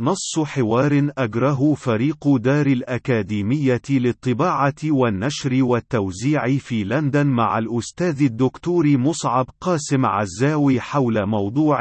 نص حوار أجره فريق دار الأكاديمية للطباعة والنشر والتوزيع في لندن مع الأستاذ الدكتور مصعب قاسم عزاوي حول موضوع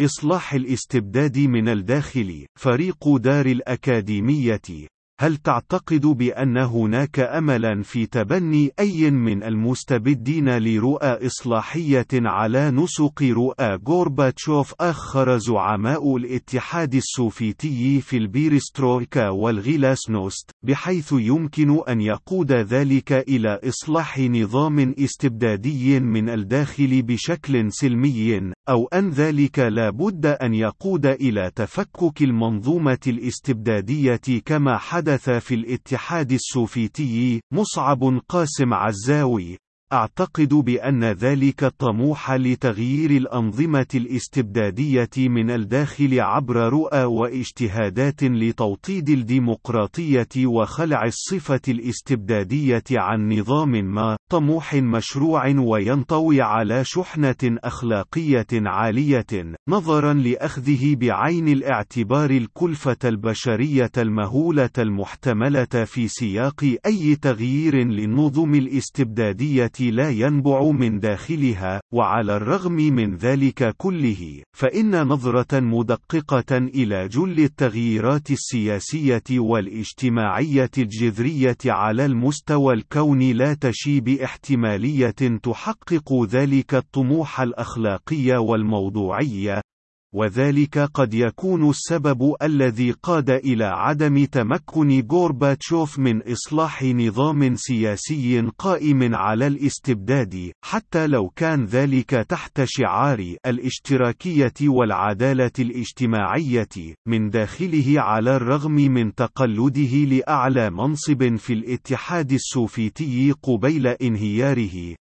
إصلاح الاستبداد من الداخل فريق دار الأكاديمية. هل تعتقد بأن هناك أملا في تبني أي من المستبدين لرؤى إصلاحية على نسق رؤى غورباتشوف؟ آخر زعماء الاتحاد السوفيتي في البيرسترويكا والغيلاسنوست بحيث يمكن أن يقود ذلك إلى إصلاح نظام استبدادي من الداخل بشكل سلمي أو أن ذلك لا بد أن يقود إلى تفكك المنظومة الاستبدادية كما حدث حدث في الاتحاد السوفيتي مصعب قاسم عزاوي. أعتقد بأن ذلك الطموح لتغيير الأنظمة الاستبدادية من الداخل عبر رؤى واجتهادات لتوطيد الديمقراطية وخلع الصفة الاستبدادية عن نظام ما، طموح مشروع وينطوي على شحنة أخلاقية عالية، نظرا لأخذه بعين الاعتبار الكلفة البشرية المهولة المحتملة في سياق أي تغيير للنظم الاستبدادية لا ينبع من داخلها وعلى الرغم من ذلك كله فإن نظرة مدققة إلى جل التغييرات السياسية والاجتماعية الجذرية على المستوى الكوني لا تشي باحتمالية تحقق ذلك الطموح الأخلاقي والموضوعي وذلك قد يكون السبب الذي قاد إلى عدم تمكن غورباتشوف من إصلاح نظام سياسي قائم على الاستبداد، حتى لو كان ذلك تحت شعار الاشتراكية والعدالة الاجتماعية من داخله على الرغم من تقلده لأعلى منصب في الاتحاد السوفيتي قبيل انهياره،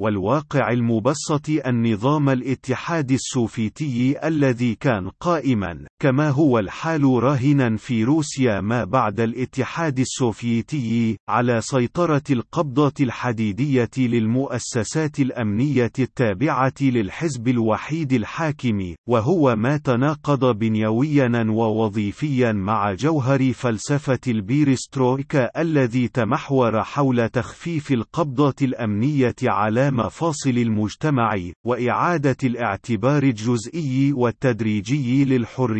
والواقع المبسط النظام الاتحاد السوفيتي الذي كان قائما. كما هو الحال راهنا في روسيا ما بعد الاتحاد السوفيتي على سيطرة القبضة الحديدية للمؤسسات الأمنية التابعة للحزب الوحيد الحاكم وهو ما تناقض بنيويا ووظيفيا مع جوهر فلسفة البيرسترويكا الذي تمحور حول تخفيف القبضة الأمنية على مفاصل المجتمع وإعادة الاعتبار الجزئي والتدريجي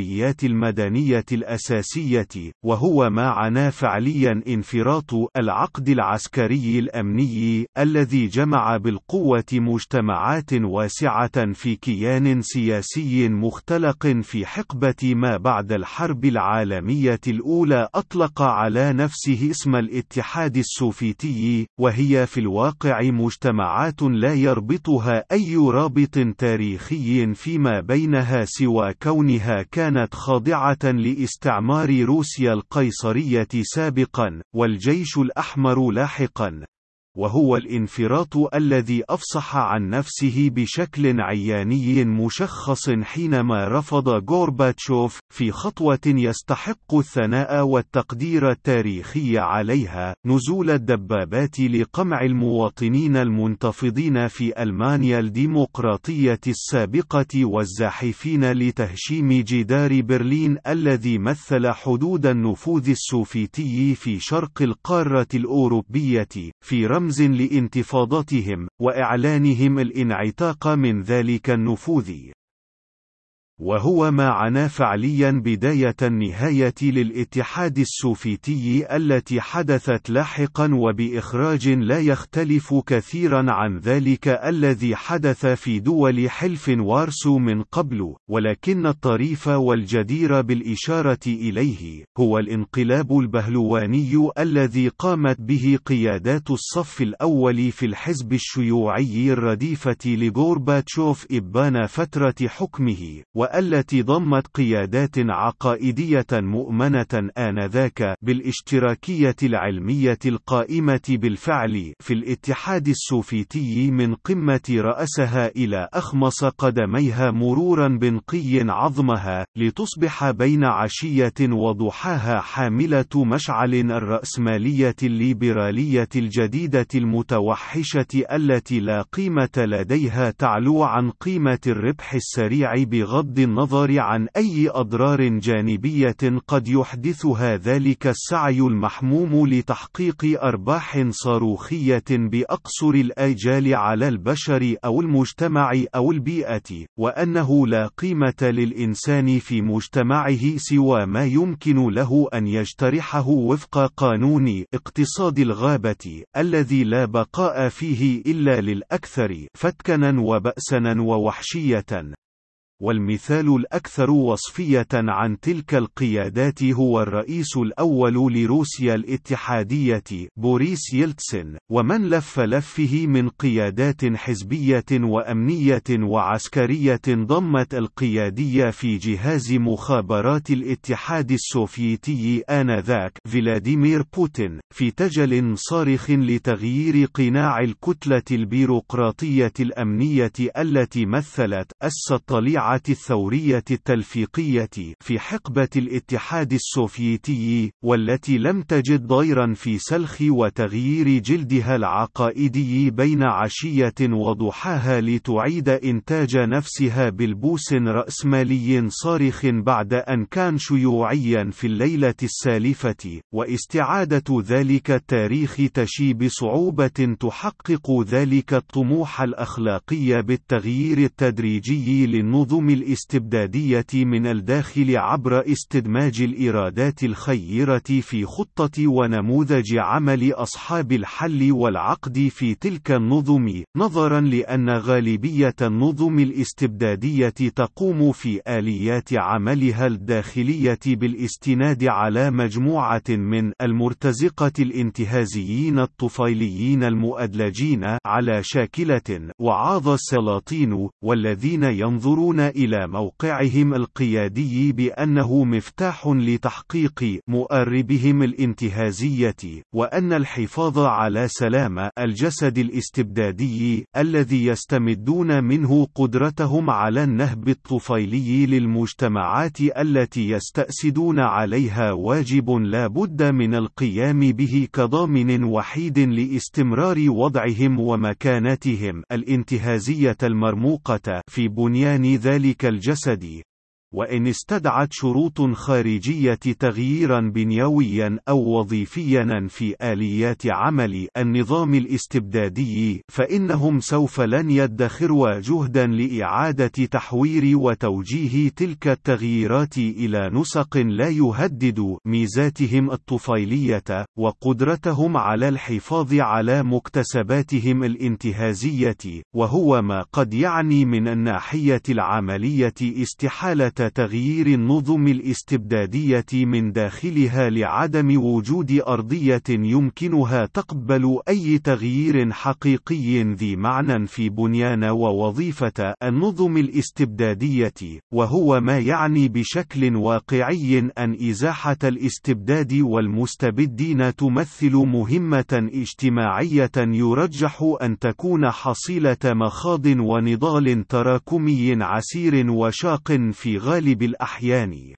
للحريات المدنية الأساسية وهو ما عنا فعليا انفراط العقد العسكري الأمني الذي جمع بالقوة مجتمعات واسعة في كيان سياسي مختلق في حقبة ما بعد الحرب العالمية الأولى أطلق على نفسه اسم الاتحاد السوفيتي وهي في الواقع مجتمعات لا يربطها أي رابط تاريخي فيما بينها سوى كونها كانت خاضعة لاستعمار روسيا القيصرية سابقا والجيش الأحمر لاحقا. وهو الانفراط الذي أفصح عن نفسه بشكل عياني مشخص حينما رفض غورباتشوف في خطوة يستحق الثناء والتقدير التاريخي عليها نزول الدبابات لقمع المواطنين المنتفضين في ألمانيا الديمقراطية السابقة والزاحفين لتهشيم جدار برلين الذي مثل حدود النفوذ السوفيتي في شرق القارة الأوروبية في رمز رمز لانتفاضتهم وإعلانهم الانعتاق من ذلك النفوذ وهو ما عنا فعليا بداية النهاية للاتحاد السوفيتي التي حدثت لاحقا وبإخراج لا يختلف كثيرا عن ذلك الذي حدث في دول حلف وارسو من قبل ولكن الطريف والجدير بالإشارة إليه هو الانقلاب البهلواني الذي قامت به قيادات الصف الأول في الحزب الشيوعي الرديفة لغورباتشوف إبان فترة حكمه والتي ضمت قيادات عقائدية مؤمنة آنذاك بالاشتراكية العلمية القائمة بالفعل في الاتحاد السوفيتي من قمة رأسها إلى أخمص قدميها مرورا بنقي عظمها لتصبح بين عشية وضحاها حاملة مشعل الرأسمالية الليبرالية الجديدة المتوحشة التي لا قيمة لديها تعلو عن قيمة الربح السريع بغض بغض النظر عن أي أضرار جانبية قد يحدثها ذلك السعي المحموم لتحقيق أرباح صاروخية بأقصر الآجال على البشر أو المجتمع أو البيئة، وأنه لا قيمة للإنسان في مجتمعه سوى ما يمكن له أن يجترحه وفق قانون اقتصاد الغابة، الذي لا بقاء فيه إلا للأكثر فتكنا وبأسنا ووحشية. والمثال الأكثر وصفية عن تلك القيادات هو الرئيس الأول لروسيا الاتحادية بوريس يلتسن ومن لف لفه من قيادات حزبية وأمنية وعسكرية ضمت القيادية في جهاز مخابرات الاتحاد السوفيتي آنذاك فلاديمير بوتين في تجل صارخ لتغيير قناع الكتلة البيروقراطية الأمنية التي مثلت أس الثورية التلفيقية في حقبة الاتحاد السوفيتي والتي لم تجد ضيرا في سلخ وتغيير جلدها العقائدي بين عشية وضحاها لتعيد إنتاج نفسها بالبوس رأسمالي صارخ بعد أن كان شيوعيا في الليلة السالفة واستعادة ذلك التاريخ تشي بصعوبة تحقق ذلك الطموح الأخلاقي بالتغيير التدريجي للنظم النظم الاستبدادية من الداخل عبر استدماج الإيرادات الخيرة في خطة ونموذج عمل أصحاب الحل والعقد في تلك النظم، نظرا لأن غالبية النظم الاستبدادية تقوم في آليات عملها الداخلية بالاستناد على مجموعة من المرتزقة الانتهازيين الطفيليين المؤدلجين على شاكلة وعاظ السلاطين والذين ينظرون إلى موقعهم القيادي بأنه مفتاح لتحقيق مؤربهم الانتهازية، وأن الحفاظ على سلام الجسد الاستبدادي الذي يستمدون منه قدرتهم على النهب الطفيلي للمجتمعات التي يستأسدون عليها واجب لا بد من القيام به كضامن وحيد لاستمرار وضعهم ومكانتهم الانتهازية المرموقة في بنيان ذلك ذلك الجسد. وإن استدعت شروط خارجية تغييرا بنيويا أو وظيفيا في آليات عمل النظام الاستبدادي فإنهم سوف لن يدخروا جهدا لإعادة تحوير وتوجيه تلك التغييرات إلى نسق لا يهدد ميزاتهم الطفيلية وقدرتهم على الحفاظ على مكتسباتهم الانتهازية وهو ما قد يعني من الناحية العملية استحالة تغيير النظم الاستبدادية من داخلها لعدم وجود أرضية يمكنها تقبل أي تغيير حقيقي ذي معنى في بنيان ووظيفة النظم الاستبدادية، وهو ما يعني بشكل واقعي أن إزاحة الاستبداد والمستبدين تمثل مهمة اجتماعية يرجح أن تكون حصيلة مخاض ونضال تراكمي عسير وشاق في غالب الأحيان.